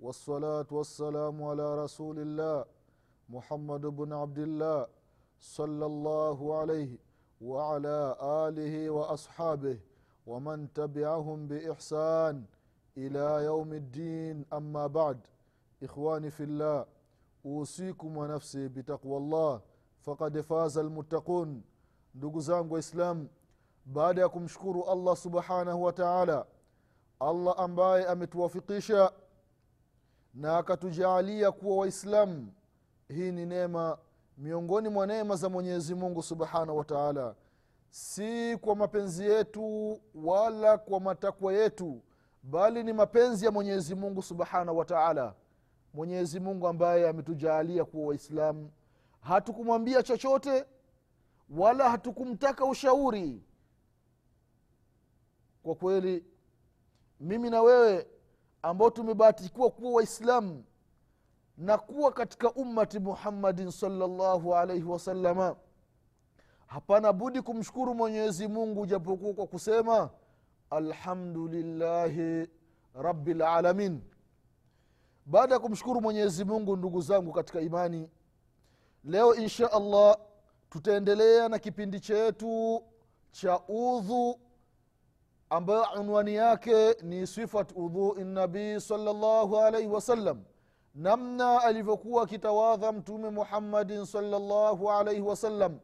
والصلاة والسلام على رسول الله محمد بن عبد الله صلى الله عليه وعلى آله وأصحابه ومن تبعهم بإحسان إلى يوم الدين أما بعد إخواني في الله أوصيكم ونفسي بتقوى الله فقد فاز المتقون ndugu zangu waislamu baada ya kumshukuru allah subhanahu wa taala allah ambaye ametuwafikisha na akatujaalia kuwa waislamu. Hii ni neema miongoni mwa neema za mwenyezi mungu subhanahu wa taala. Si kwa mapenzi yetu wala kwa matakwa yetu bali ni mapenzi ya mwenyezi mungu subhanahu wa taala. Mwenyezi mungu ambaye ametujaalia kuwa waislamu. Hatukumwambia chochote wala hatukumtaka ushauri. Kwa kweli mimi na wewe ambao tumebahatikiwa kuwa waislamu na kuwa katika ummati muhammadin salllahu alaihi wasalama hapana budi kumshukuru mwenyezi mungu japokuwa kwa kusema alhamdulillahi rabilalamin baada ya kumshukuru mwenyezi mungu ndugu zangu katika imani leo insha allah tutaendelea na kipindi chetu cha udhu ambayo unwani yake ni sifat udhui nabii salllahu alaihi wasallam. Namna alivyokuwa akitawadha mtume muhammadin salllahu alaihi wasallam.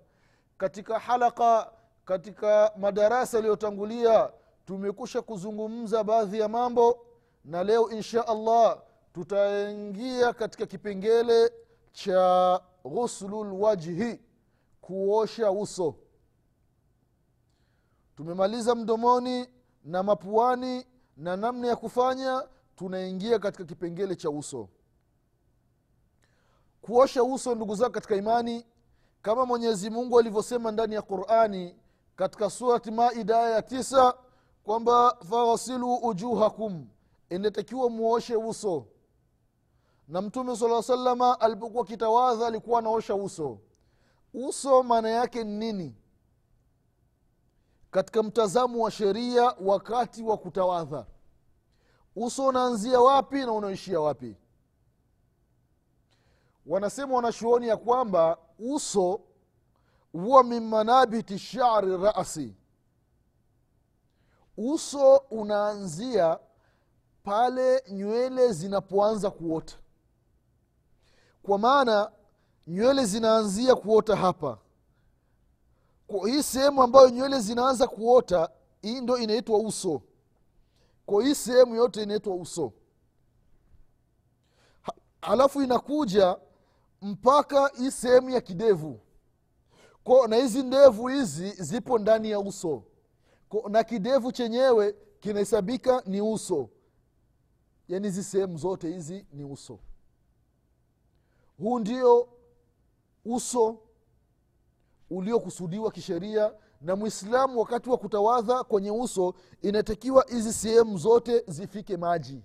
Katika halaka katika madarasa yaliyotangulia tumekusha kuzungumza baadhi ya mambo na leo insha allah tutaingia katika kipengele cha ghuslu lwajhi kuosha uso. Tumemaliza mdomoni na mapuani na namna ya kufanya tunaingia katika kipengele cha uso. Kuosha uso ndugu zako katika imani kama mwenyezi mungu alivyosema ndani ya qurani katika surati maida ya tisa kwamba faghasilu ujuhakum inatakiwa muoshe uso. Na mtume sala salama alipokuwa kitawadha alikuwa anaosha uso. Uso maana yake ni nini katika mtazamo wa sheria wakati wa kutawadha. Uso unaanzia wapi na unaishia wapi? Wanasema wanachuoni ya kwamba uso huwa min manabiti shari rasi. Uso unaanzia pale nywele zinapoanza kuota. Kwa maana nywele zinaanzia kuota hapa hii sehemu ambayo nywele zinaanza kuota hii ndo inaitwa uso. Kwa hii sehemu yote inaitwa uso. Halafu inakuja mpaka hii sehemu ya kidevu. Ko na hizi ndevu hizi zipo ndani ya uso. Ko, na kidevu chenyewe kinahesabika ni uso. Yaani hizi sehemu zote hizi ni uso. Huu ndio uso uliokusudiwa kisheria na mwislamu wakati wa kutawadha kwenye uso inatakiwa hizi sehemu zote zifike maji.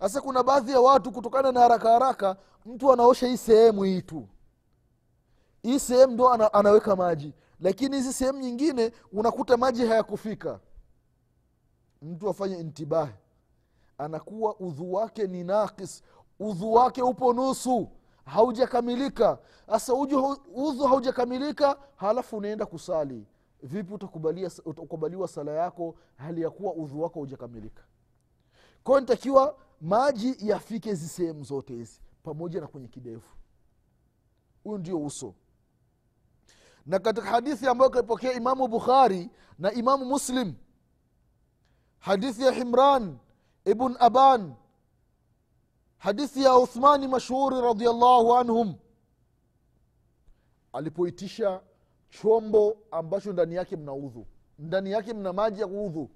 Sasa kuna baadhi ya watu kutokana na haraka haraka mtu anaosha hii sehemu hii tu. Hii sehemu ndo ana, anaweka maji. Lakini hizi sehemu nyingine unakuta maji hayakufika. Mtu afanye intibahi. Anakuwa udhu wake ni nakis udhu wake upo nusu haujakamilika. Sasa udhu haujakamilika halafu unaenda kusali. Vipi utakubaliwa sala yako hali ya kuwa udhu wako haujakamilika? Kwayo nitakiwa maji yafike hizi sehemu zote hizi pamoja na kwenye kidevu. Huyu ndio uso. Na katika hadithi ambayo kaipokea imamu bukhari na imamu muslim hadithi ya himran ibn aban hadithi ya uthmani mashuhuri radiallahu anhum. Alipoitisha chombo ambacho ndani yake mna udhu. Ndani yake mna maji ya udhu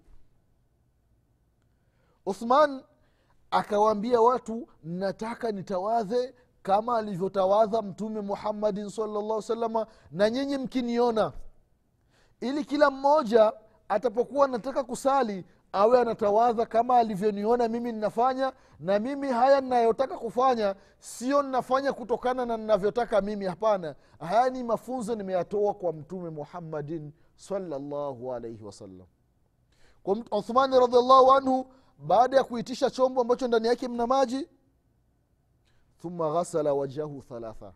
uthman akawaambia watu nataka nitawadhe kama alivyotawadha mtume muhammadin salllah salama na nyinyi mkiniona. Ili kila mmoja atapokuwa nataka kusali awe anatawadha kama alivyoniona mimi ninafanya na mimi haya ninayotaka kufanya sio ninafanya kutokana na ninavyotaka mimi hapana. Haya ni mafunzo nimeyatoa kwa mtume muhammadin salllahu alaihi wasallam. Uthmani radiallahu anhu baada ya kuitisha chombo ambacho ndani yake mna maji thumma ghasala wajhahu thalatha.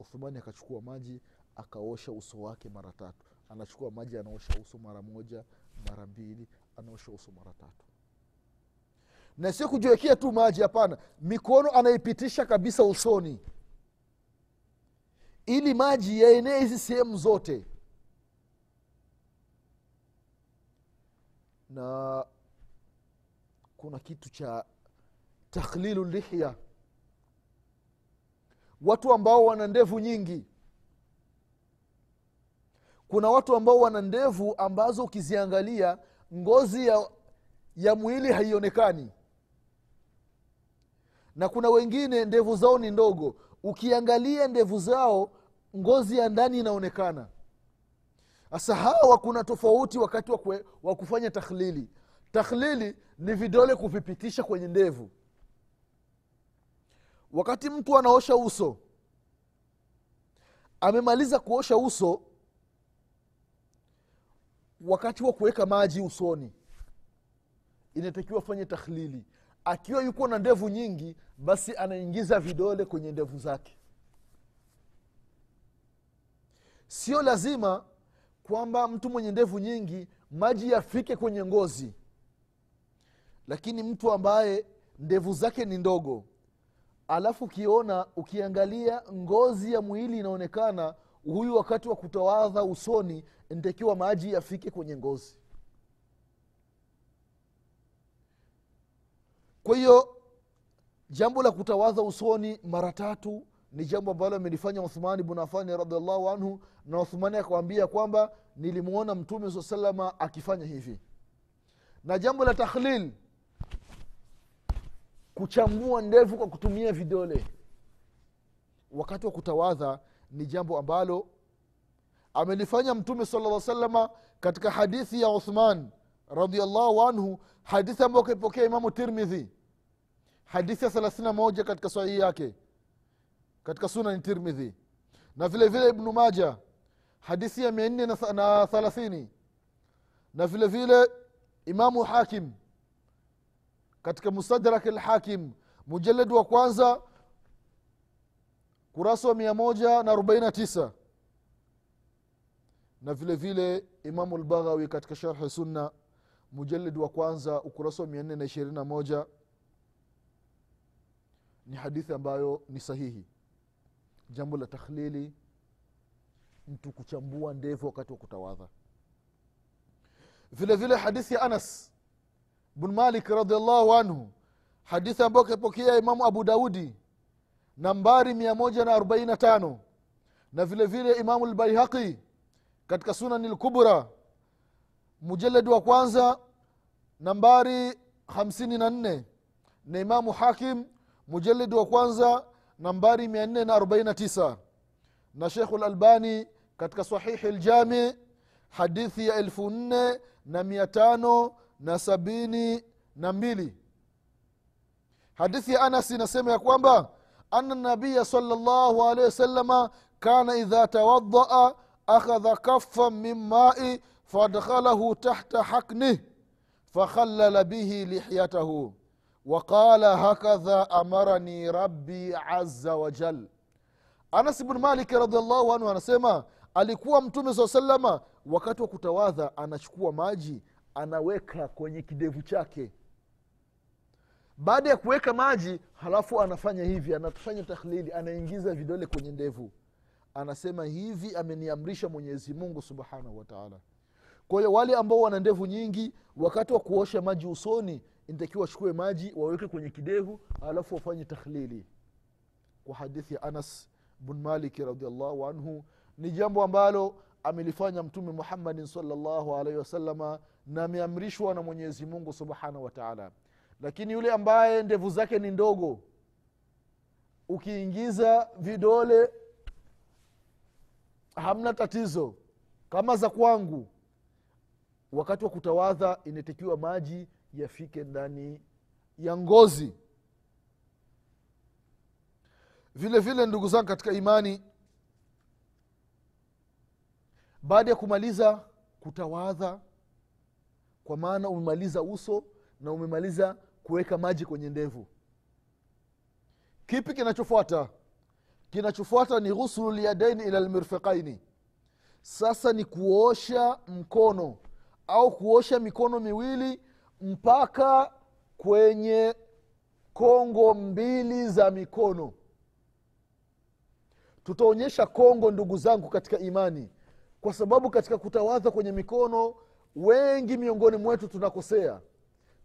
Uthmani akachukua maji akaosha uso wake mara tatu anachukua maji anaosha uso mara moja mara mbili anaosha uso mara tatu. Na sio kujiwekea tu maji hapana. Mikono anaipitisha kabisa usoni. Ili maji yaenee hizi sehemu zote. Na kuna kitu cha takhlilu lihya. Watu ambao wana ndevu nyingi kuna watu ambao wana ndevu ambazo ukiziangalia ngozi ya, ya mwili haionekani. Na kuna wengine ndevu zao ni ndogo. Ukiangalia ndevu zao ngozi ya ndani inaonekana. Sasa hawa kuna tofauti wakati wa, wa kufanya takhlili. Takhlili ni vidole kuvipitisha kwenye ndevu. Wakati mtu anaosha uso amemaliza kuosha uso wakati wa kuweka maji usoni inatakiwa fanye takhlili. Akiwa yuko na ndevu nyingi basi anaingiza vidole kwenye ndevu zake. Sio lazima kwamba mtu mwenye ndevu nyingi maji yafike kwenye ngozi. Lakini mtu ambaye ndevu zake ni ndogo alafu ukiona ukiangalia ngozi ya mwili inaonekana huyu wakati wa kutawadha usoni ntakiwa maji yafike kwenye ngozi. Kwa hiyo jambo la kutawadha usoni mara tatu ni jambo ambalo amelifanya uthmani bnu afani radiallahu anhu na uthmani akawambia kwamba nilimwona mtume saa salama akifanya hivi. Na jambo la takhlil kuchambua ndevu kwa kutumia vidole. Wakati wa kutawadha ni jambo ambalo amelifanya mtume sala salama katika hadithi ya uthman radiallahu anhu hadithi ambayo kaipokea imamu tirmidhi hadithi ya thelathina moja katika sahihi yake katika sunani tirmidhi. Na vile vile ibnu maja hadithi ya mia nne na thalathini. Na vile vile imamu hakim katika mustadrak lhakim mujaladi wa kwanza kurasa wa mia moja na arobaini na tisa na vile vile imamu lbaghawi katika sharhi sunna mujalidi wa kwanza ukurasa wa mia nne na ishirini na moja ni hadithi ambayo ni sahihi. Jambo la takhlili mtu kuchambua ndevu wakati wa kutawadha. Vile vile hadithi ya anas bn malik radiallahu anhu hadithi ambayo kapokea imamu abu daudi nambari mia moja na arobaini na tano. Na vile vile imamu lbaihaqi katika sunani lkubra mujaladi wa kwanza nambari hamsini na na imamu hakim mujaladi wa kwanza nambari mia nne na shekhu lalbani katika sahihi ljami hadithi ya elfu nne na mia tano na sabini na mbili. Hadithi ya anas inasema ya kwamba ana nabiya salllahu alehi wasalama kana idha tawadaa akhadha kafan min mai faadkhalahu tahta haknih fakhallala bihi lihyatahu waqala hakadha amarani rabbi aza wajal anas bnu maliki radiallahu anhu anasema alikuwa mtume saa salama wakati wa kutawadha anachukua maji anaweka kwenye kidevu chake. Baada ya kuweka maji halafu anafanya hivi anafanya takhlili anaingiza vidole kwenye ndevu anasema hivi ameniamrisha mwenyezi mungu subhanahu wataala kwa hiyo wale ambao wana ndevu nyingi wakati wa kuosha maji usoni inatakiwa wachukue maji waweke kwenye kidevu alafu wafanye takhlili. Kwa hadithi ya anas bn maliki radiallahu anhu ni jambo ambalo amelifanya mtume muhammadin salllahu alaihi wasalama na ameamrishwa na mwenyezi mungu subhanahu wataala lakini yule ambaye ndevu zake ni ndogo ukiingiza vidole hamna tatizo. Kama za kwangu wakati wa kutawadha inatakiwa maji yafike ndani ya ngozi. Vile vile ndugu zangu katika imani baada ya kumaliza kutawadha kwa maana umemaliza uso na umemaliza kuweka maji kwenye ndevu. Kipi kinachofuata kinachofuata ni ghuslu lyadaini ila lmirfiqaini sasa ni kuosha mkono au kuosha mikono miwili mpaka kwenye kongo mbili za mikono. Tutaonyesha kongo ndugu zangu katika imani kwa sababu katika kutawadha kwenye mikono wengi miongoni mwetu tunakosea.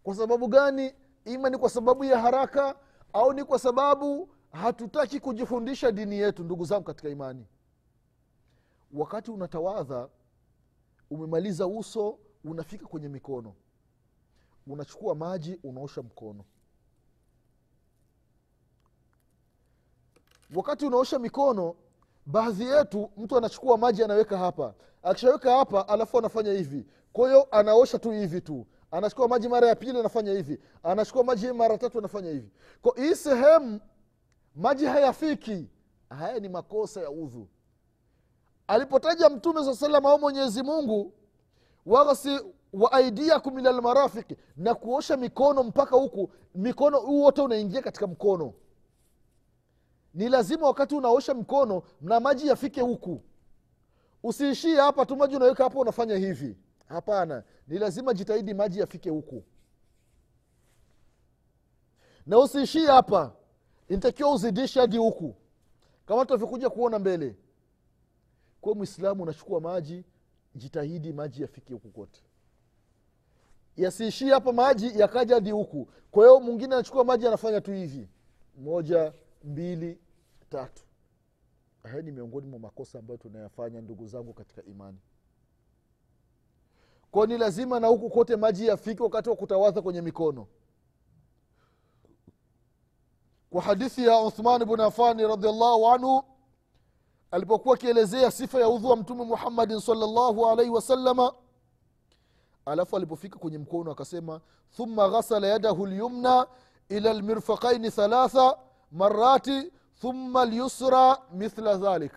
Kwa sababu gani? Ima ni kwa sababu ya haraka au ni kwa sababu hatutaki kujifundisha dini yetu ndugu zangu katika imani. Wakati unatawadha umemaliza uso unafika kwenye mikono. Unachukua maji unaosha mkono. Wakati unaosha mikono baadhi yetu mtu anachukua maji anaweka hapa. Akishaweka hapa alafu anafanya hivi. Kwa hiyo anaosha tu hivi tu. Anachukua maji mara ya pili anafanya hivi. Anachukua maji mara tatu anafanya hivi. Kwa hii sehemu maji hayafiki. Haya ni makosa ya udhu. Alipotaja mtume saa salam au mwenyezi mungu waghsi wa aidiakum ila lmarafiki na kuosha mikono mpaka huku mikono huu wote unaingia katika mkono. Ni lazima wakati unaosha mkono na maji yafike huku. Usiishie hapa tu maji unaweka hapo unafanya hivi. Hapana ni lazima jitahidi maji yafike huku. Na usiishie hapa inatakiwa uzidishe hadi huku. Kama tutavyokuja kuona mbele kwa mwislamu unachukua maji jitahidi maji yafike huku kote. Yasiishie hapa maji yakaja hadi huku. Kwa hiyo mwingine anachukua maji anafanya tu hivi. Moja mbili tatu. Haya ni miongoni mwa makosa ambayo tunayafanya ndugu zangu katika imani. Kwao ni lazima na huku kote maji yafike wakati wa kutawadha kwenye mikono kwa hadithi ya uthman bn afani radiallahu anhu alipokuwa akielezea sifa ya udhu wa mtume muhammadin salllahu alaihi wasalama alafu alipofika kwenye mkono akasema thumma ghasala yadahu lyumna ila lmirfaqaini thalatha marati thumma lyusra mithla dhalik.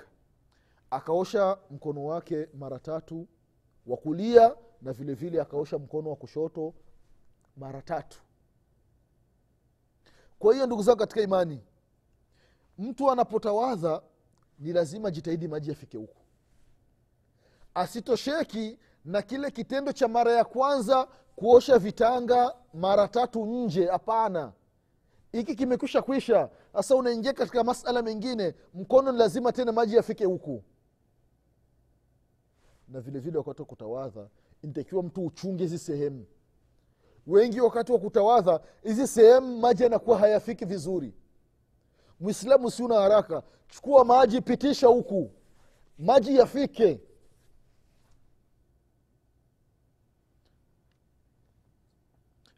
Akaosha mkono wake mara tatu wa kulia na vile vile akaosha mkono wa kushoto mara tatu kwa hiyo ndugu zangu katika imani mtu anapotawadha ni lazima jitahidi maji yafike huku asitosheki na kile kitendo cha mara ya kwanza kuosha vitanga mara tatu nje hapana. Hiki kimekwisha kwisha. Sasa unaingia katika masala mengine. Mkono ni lazima tena maji yafike huku. Na vile vile wakati wa kutawadha intakiwa mtu uchunge hizi sehemu wengi wakati wa kutawadha hizi sehemu maji yanakuwa hayafiki vizuri. Mwislamu si una haraka chukua maji pitisha huku. Maji yafike.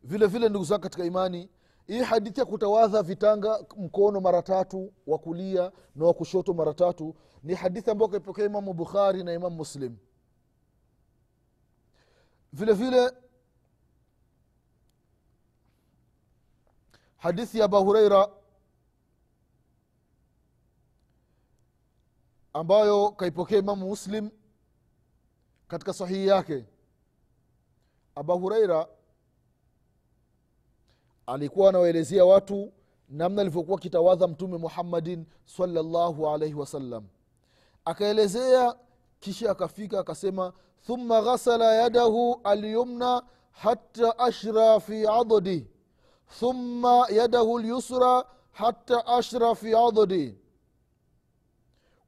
Vile vile ndugu zangu katika imani hii hadithi ya kutawadha vitanga mkono mara tatu wa kulia na wa kushoto mara tatu ni hadithi ambayo kaipokea imamu bukhari na imamu muslim. Vile vile hadithi ya aba hureira ambayo kaipokea imamu muslim katika sahihi yake. Aba hureira alikuwa anawaelezea watu namna alivyokuwa akitawadha mtume muhammadin salllahu alaihi wasallam akaelezea kisha akafika akasema thumma ghasala yadahu alyumna hatta ashra fi addi thumma yadahu lyusra hata ashra fi adudi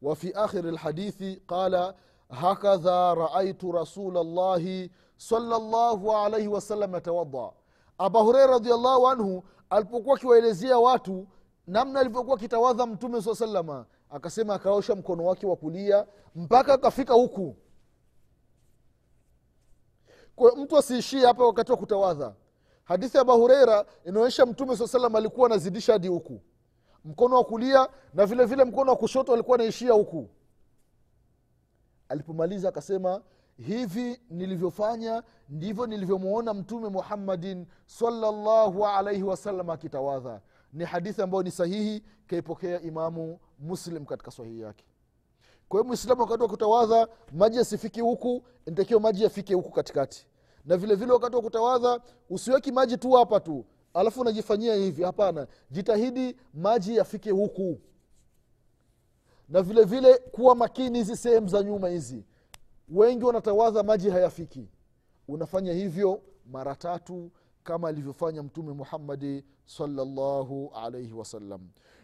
وفي آخر الحديث قال هكذا رأيت رسول الله صلى الله عليه وسلم يتوضأ أبا هريرة رضي الله عنه alipokuwa akiwaelezea watu namna alivyokuwa akitawadha mtume saa salama akasema akaosha mkono wake wa kulia mpaka akafika huku kwa mtu asiishie hapa wakati wa kutawadha hadithi ya abahureira inaonyesha mtume saa salam alikuwa anazidisha hadi huku. Mkono wa kulia na vile vile mkono wa kushoto alikuwa anaishia huku. Alipomaliza akasema hivi nilivyofanya ndivyo nilivyomwona mtume muhammadin salllahu alaihi wasallam akitawadha. Ni hadithi ambayo ni sahihi kaipokea imamu muslim katika sahihi yake. Kwa hiyo mwislamu wakati wa kutawadha maji yasifiki huku ntakiwa maji yafike huku katikati na vile vile wakati wa kutawadha usiweki maji tu hapa tu. Alafu unajifanyia hivi hapana. Jitahidi maji yafike huku. Na vile vile kuwa makini hizi sehemu za nyuma hizi. Wengi wanatawadha maji hayafiki. Unafanya hivyo mara tatu kama alivyofanya mtume muhammadi salllahu alaihi wasallam.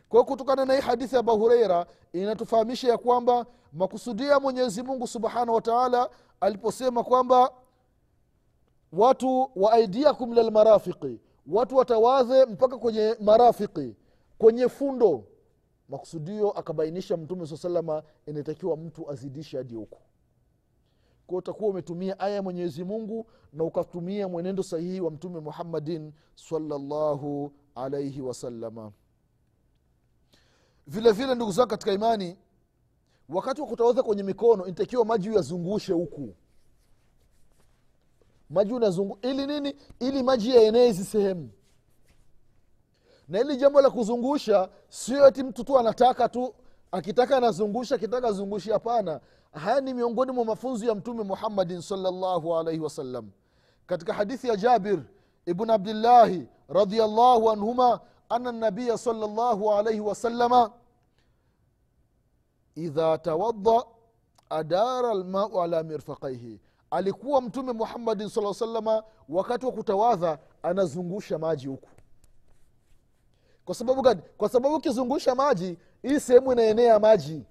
Kwao kutokana na hii hadithi ya abahureira inatufahamisha ya kwamba makusudia mwenyezi mungu subhanahu wa taala aliposema kwamba watu wa aidiakum lalmarafiqi watu watawadhe mpaka kwenye marafiki kwenye fundo. Makusudio akabainisha mtume saa salama inatakiwa mtu azidishe hadi huku. Kwa utakuwa umetumia aya ya mwenyezi mungu na ukatumia mwenendo sahihi wa mtume muhammadin salllahu alaihi wasalama vile vile ndugu zangu katika imani wakati wa kutawadha kwenye mikono inatakiwa maji yazungushe huku maji unazungu ili nini? Ili maji yaenee hizi sehemu. Na ili jambo la kuzungusha sio eti mtu tu anataka tu akitaka anazungusha akitaka azungushi hapana. Haya ni miongoni mwa mafunzo ya mtume muhammadin salllahu alaihi wasallam katika hadithi ya jabir ibn abdillahi radiallahu anhuma ana nabiya salllahu alaihi wasalama idha tawadda adara lmau ala mirfaqaihi alikuwa mtume muhammadin saa salama wakati wa kutawadha anazungusha maji huku. Kwa sababu gani? Kwa sababu ukizungusha maji hii sehemu inaenea maji.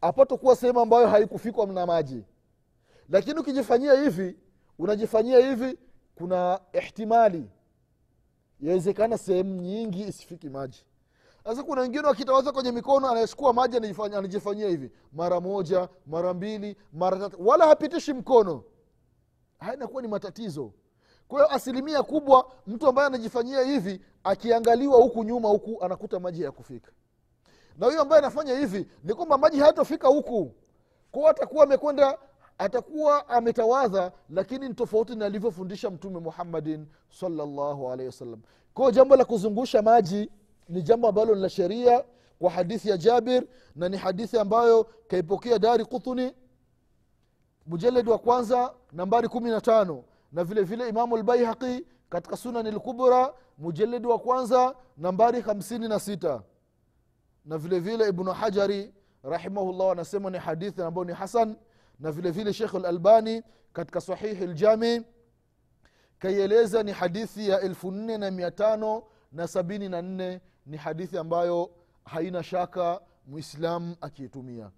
Apatokuwa sehemu ambayo haikufikwa na maji. Lakini ukijifanyia hivi unajifanyia hivi kuna ihtimali. Yawezekana sehemu nyingi isifiki maji sasa kuna wengine wakitawaza kwenye mikono anayesukua maji anajifanyia, hivi. Mara moja mara mbili mara tatu. Wala hapitishi mkono. Haya ni matatizo. Kwa hiyo asilimia kubwa mtu ambaye anajifanyia hivi akiangaliwa huku nyuma huku anakuta maji hayakufika. Na huyo ambaye anafanya hivi ni kwamba maji hayatofika huku. Kwao atakuwa amekwenda atakuwa ametawadha lakini ni tofauti na alivyofundisha mtume muhammadin salllahu alehi wasallam. Kwao jambo la kuzungusha maji ni jambo ambalo ni la sheria kwa hadithi ya jabir na ni hadithi ambayo kaipokea dari kuthuni mujaledi wa kwanza nambari kumi na tano na vile vile imamu lbaihaqi katika sunani lkubra mujaledi wa kwanza nambari hamsini na sita. Na vile vile ibnu hajari rahimahullah anasema ni hadithi ambayo ni hasan na vile vile shekh lalbani katika sahihi ljami kaieleza ni hadithi ya elfu nne na mia tano na sabini na nne ni hadithi ambayo haina shaka mwislamu akiitumia.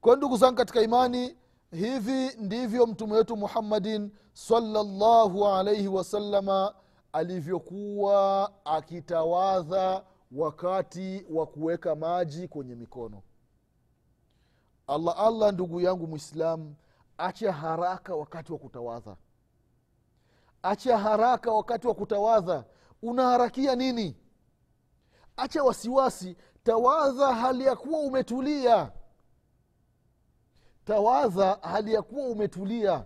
Kwa ndugu zangu katika imani hivi ndivyo mtume wetu muhammadin salllahu alaihi wasalama alivyokuwa akitawadha wakati wa kuweka maji kwenye mikono. Allah allah ndugu yangu mwislamu acha haraka wakati wa kutawadha. Acha haraka wakati wa kutawadha. Unaharakia nini acha wasiwasi tawadha hali ya kuwa umetulia. Tawadha hali ya kuwa umetulia.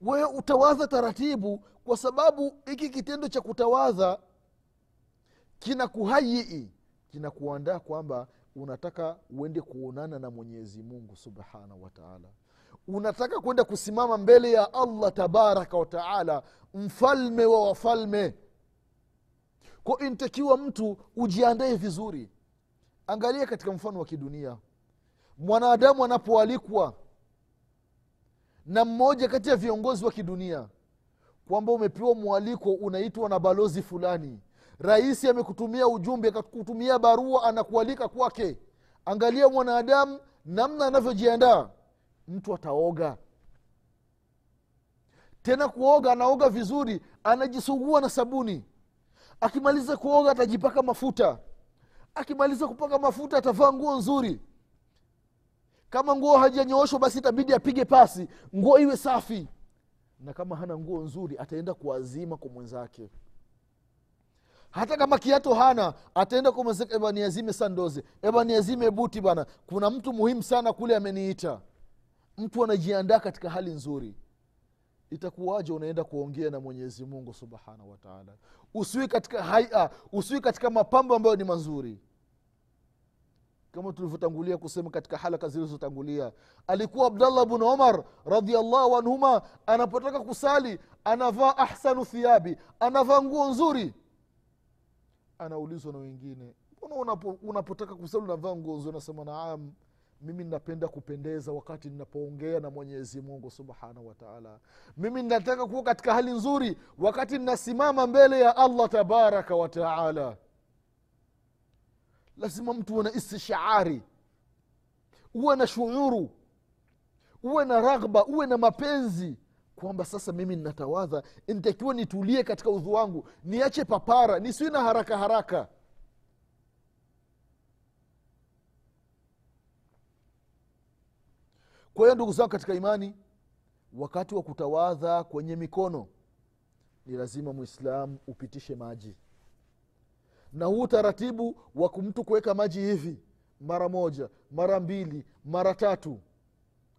Wewe utawadha taratibu kwa sababu hiki kitendo cha kutawadha kinakuhayii kinakuandaa kwamba unataka uende kuonana na mwenyezi mungu subhanahu wataala unataka kwenda kusimama mbele ya allah tabaraka wataala mfalme wa wafalme kwa intakiwa mtu ujiandae vizuri. Angalia katika mfano wa kidunia. Mwanadamu anapoalikwa na mmoja kati ya viongozi wa kidunia kwamba umepewa mwaliko unaitwa na balozi fulani. Rais amekutumia ujumbe akakutumia barua anakualika kwake. Angalia mwanadamu namna anavyojiandaa. Mtu ataoga. Tena kuoga anaoga vizuri anajisugua na sabuni akimaliza kuoga atajipaka mafuta. Akimaliza kupaka mafuta atavaa nguo nzuri. Kama nguo hajanyooshwa basi itabidi apige pasi. Nguo iwe safi. Na kama hana nguo nzuri ataenda kuazima kwa mwenzake. Hata kama kiato hana ataenda kwa sandoze eba buti bana. Kuna mtu muhimu sana kule ameniita. Mtu anajiandaa katika hali nzuri. Itakuwaje unaenda kuongea na mwenyezi mungu subhanahu wataala usiwi katika haia usiwi katika mapambo ambayo ni mazuri. Kama tulivyotangulia kusema katika halaka zilizotangulia alikuwa abdallah bnu omar radiallahu anhuma anapotaka kusali anavaa ahsanu thiabi anavaa nguo nzuri. Anaulizwa na wengine mbona unapotaka kusali unavaa nguo nzuri? Anasema naam mimi ninapenda kupendeza wakati ninapoongea na mwenyezi mungu subhanahu wataala mimi ninataka kuwa katika hali nzuri wakati ninasimama mbele ya allah tabaraka wataala lazima mtu uwe na istishaari uwe na shuuru uwe na raghba uwe na mapenzi kwamba sasa mimi ninatawadha nitakiwa nitulie katika udhu wangu niache papara nisiwe na haraka haraka kwa hiyo ndugu zangu katika imani wakati wa kutawadha kwenye mikono ni lazima mwislamu upitishe maji. Na huu utaratibu wa mtu kuweka maji hivi mara moja mara mbili mara tatu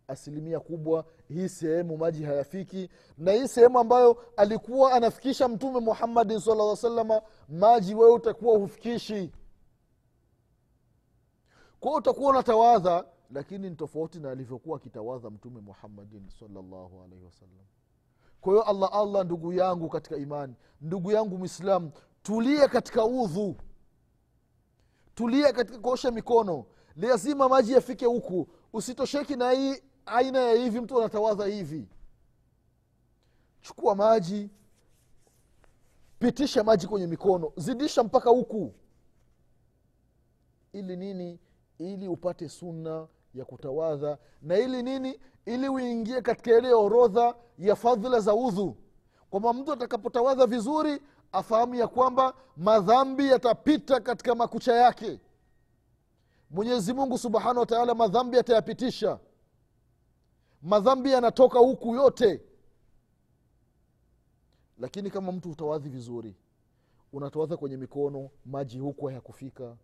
asilimia kubwa hii sehemu maji hayafiki. Na hii sehemu ambayo alikuwa anafikisha mtume muhammadin sala salama maji wewe utakuwa hufikishi. Kwao utakuwa unatawadha lakini ni tofauti na alivyokuwa akitawadha mtume muhammadin salllahu alaihi wasallam. Kwa hiyo allah allah ndugu yangu katika imani ndugu yangu mwislamu tulie katika udhu. Tulia katika kuosha mikono. Lazima maji yafike huku. Usitosheki na hii aina ya hivi mtu anatawadha hivi. Chukua maji. Pitisha maji kwenye mikono. Zidisha mpaka huku. Ili nini? Ili upate sunna ya kutawadha na ili nini? Ili uingie katika ile orodha ya fadhila za udhu kwamba mtu atakapotawadha vizuri afahamu ya kwamba madhambi yatapita katika makucha yake. Mwenyezi mungu subhanahu wataala madhambi atayapitisha. Madhambi yanatoka huku yote. Lakini kama mtu utawadhi vizuri unatawadha kwenye mikono maji huku hayakufika.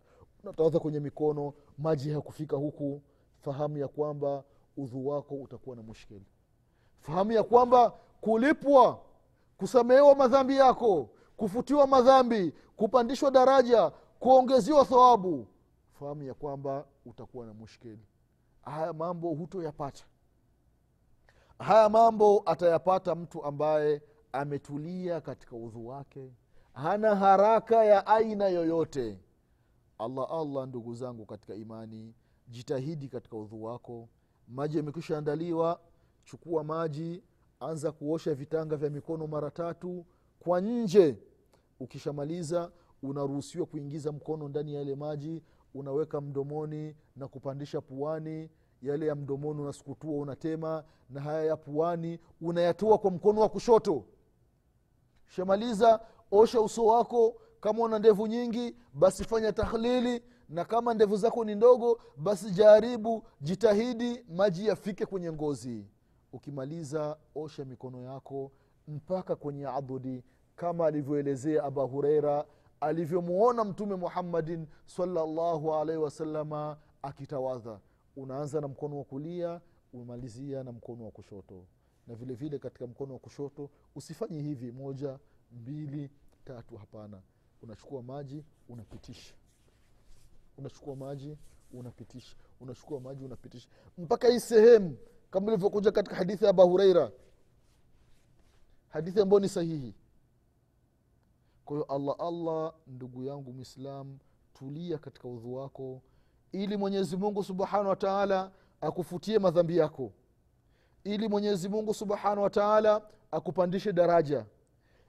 Unatawadha kwenye mikono maji hayakufika huku fahamu ya kwamba udhu wako utakuwa na mushkeli. Fahamu ya kwamba kulipwa kusamehewa madhambi yako kufutiwa madhambi kupandishwa daraja kuongeziwa thawabu. Fahamu ya kwamba utakuwa na mushkeli. Haya mambo hutoyapata. Haya mambo atayapata mtu ambaye ametulia katika udhu wake. Hana haraka ya aina yoyote. Allah allah ndugu zangu katika imani jitahidi katika udhu wako. Maji yamekwisha andaliwa. Chukua maji. Anza kuosha vitanga vya mikono mara tatu. Kwa nje. Ukishamaliza unaruhusiwa kuingiza mkono ndani ya yale maji. Unaweka mdomoni na kupandisha puani. Yale ya mdomoni unasukutua unatema. Na haya ya puani unayatoa kwa mkono wa kushoto. Shamaliza osha uso wako. Kama una ndevu nyingi basi fanya tahlili na kama ndevu zako ni ndogo basi jaribu jitahidi maji yafike kwenye ngozi. Ukimaliza osha mikono yako mpaka kwenye adudi kama alivyoelezea aba hureira alivyomuona mtume muhammadin salllahu alaihi wasalama akitawadha. Unaanza na mkono wa kulia umalizia na mkono wa kushoto. Na vile vile katika mkono wa kushoto usifanye hivi moja mbili tatu hapana. Unachukua maji unapitisha unachukua maji unapitisha. Unachukua maji unapitisha. Mpaka hii sehemu kama ilivyokuja katika hadithi ya aba hureira hadithi ambayo ni sahihi. Kwa hiyo allah allah ndugu yangu mwislam tulia katika udhu wako ili mwenyezi mungu subhanahu wataala akufutie madhambi yako. Ili mwenyezi mungu subhanahu wataala akupandishe daraja.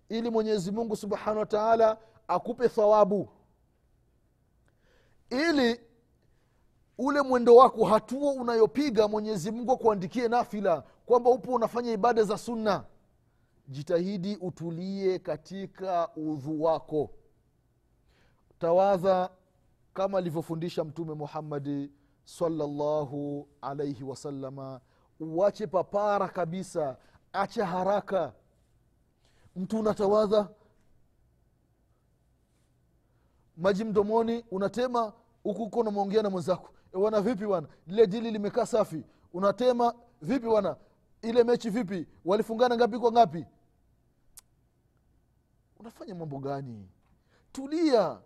Ili mwenyezi mungu subhanahu wataala akupe thawabu ili ule mwendo wako hatua unayopiga mwenyezi mungu akuandikie nafila kwamba upo unafanya ibada za sunna jitahidi utulie katika udhu wako. Tawadha kama alivyofundisha mtume muhammadi salllahu alaihi wasalama uache papara kabisa acha haraka. Mtu unatawadha maji mdomoni unatema huku huko unamwongea na mwenzako. "E bwana vipi bwana? Lile dili limekaa safi. Unatema vipi bwana? Ile mechi vipi? Walifungana ngapi kwa ngapi? Unafanya mambo gani? Tulia.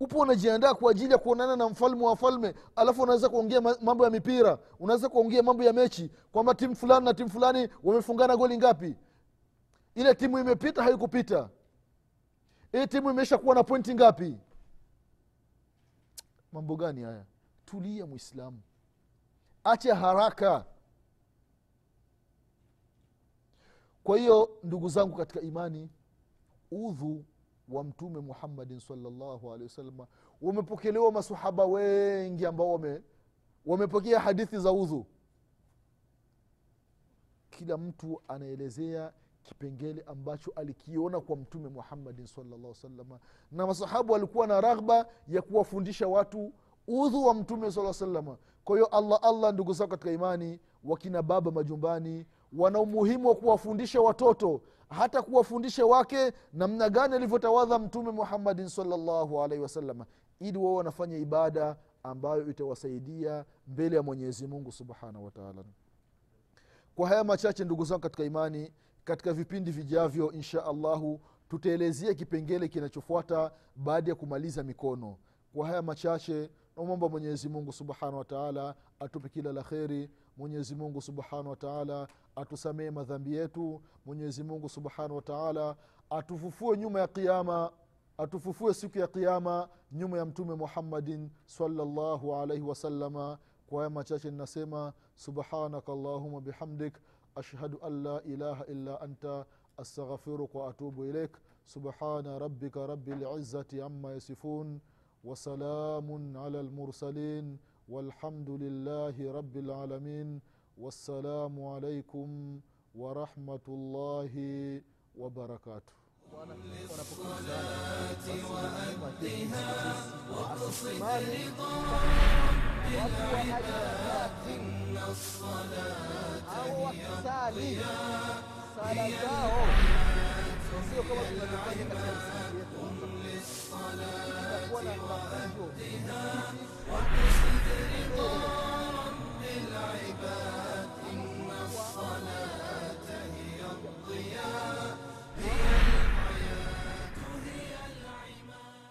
Upo unajiandaa kwa ajili ya kuonana na mfalme wa falme alafu unaweza kuongea mambo ya mipira. Unaweza kuongea mambo ya mechi kwamba timu fulani na timu fulani wamefungana goli ngapi. Ile timu imepita haikupita. Hii timu imesha kuwa na pointi ngapi mambo gani haya? Tulia mwislamu acha haraka. Kwa hiyo ndugu zangu katika imani udhu wa mtume muhammadin salllahu alehi wasalama wamepokelewa masahaba wengi ambao wame wamepokea hadithi za udhu. Kila mtu anaelezea kipengele ambacho alikiona kwa mtume muhammadin salllah salama na masahabu walikuwa na raghba ya kuwafundisha watu udhu wa mtume saa salama kwa hiyo allah allah ndugu zao katika imani wakina baba majumbani wana umuhimu wa kuwafundisha watoto hata kuwafundisha wake namna gani alivyotawadha mtume muhammadin salllahu alaihi wasalama ili wao wanafanya ibada ambayo itawasaidia mbele ya mwenyezi mungu subhanahu wataala kwa haya machache ndugu zangu katika imani katika vipindi vijavyo insha allahu tutaelezea kipengele kinachofuata baada ya kumaliza mikono. Kwa haya machache namwomba mwenyezimungu subhanahu wataala atupe kila la kheri. Mwenyezimungu subhanahu wataala atusamee madhambi yetu. Mwenyezimungu subhanahu wataala atufufue nyuma ya qiama atufufue siku ya qiama nyuma ya mtume muhammadin salllahu alaihi wasalama kwa haya machache ninasema subhanaka allahuma bihamdik ashhadu an la ilaha illa anta astaghfiruka waatubu ilaik subhana rabbika rabi lizati ama yasifun وسلام على المرسلين والحمد لله رب العالمين والسلام عليكم ورحمة الله وبركاته بالعباد إن الصلاة هي الضياء هي العباد للصلاة وأهدها وقصد رضا رب العباد